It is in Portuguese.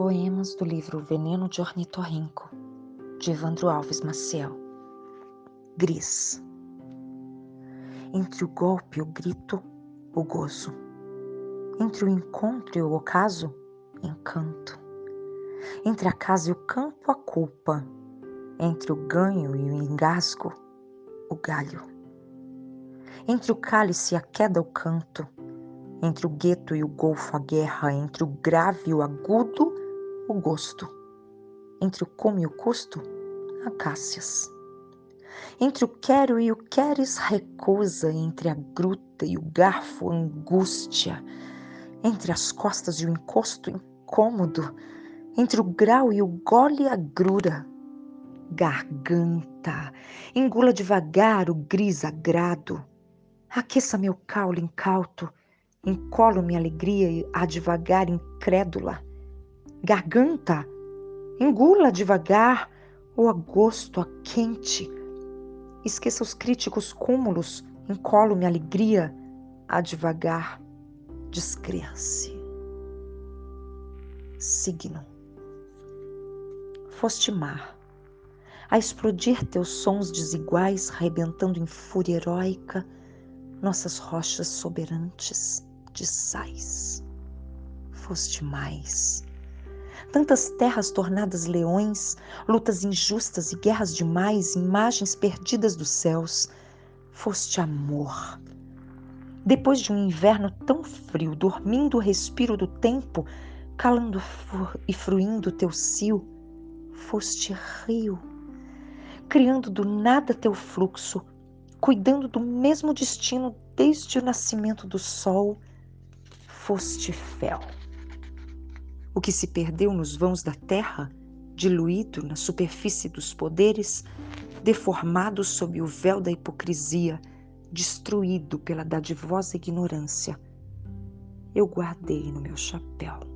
Poemas do livro Veneno de Ornitorrinco, de Evandro Alves Maciel. Gris. Entre o golpe, o grito, o gozo. Entre o encontro e o ocaso, encanto. Entre a casa e o campo, a culpa. Entre o ganho e o engasgo, o galho. Entre o cálice e a queda, o canto. Entre o gueto e o golfo, a guerra. Entre o grave e o agudo, o gosto. Entre o come e o custo, acácias. Entre o quero e o queres, recusa. Entre a gruta e o garfo, angústia. Entre as costas e o encosto, incômodo. Entre o grau e o gole, agrura. Garganta, engula devagar o gris agrado. Aqueça meu caule incauto, encolo-me alegria a devagar incrédula garganta, engula devagar o agosto a quente. Esqueça os críticos cúmulos, encolo-me alegria a devagar, descrença. Signo. Foste mar, a explodir teus sons desiguais, rebentando em fúria heróica nossas rochas soberantes de sais. Foste mais tantas terras tornadas leões, lutas injustas e guerras demais, imagens perdidas dos céus. Foste amor. Depois de um inverno tão frio, dormindo o respiro do tempo, calando e fruindo teu cio, foste rio, criando do nada teu fluxo, cuidando do mesmo destino desde o nascimento do sol, foste fel. O que se perdeu nos vãos da terra, diluído na superfície dos poderes, deformado sob o véu da hipocrisia, destruído pela dadivosa ignorância, eu guardei no meu chapéu.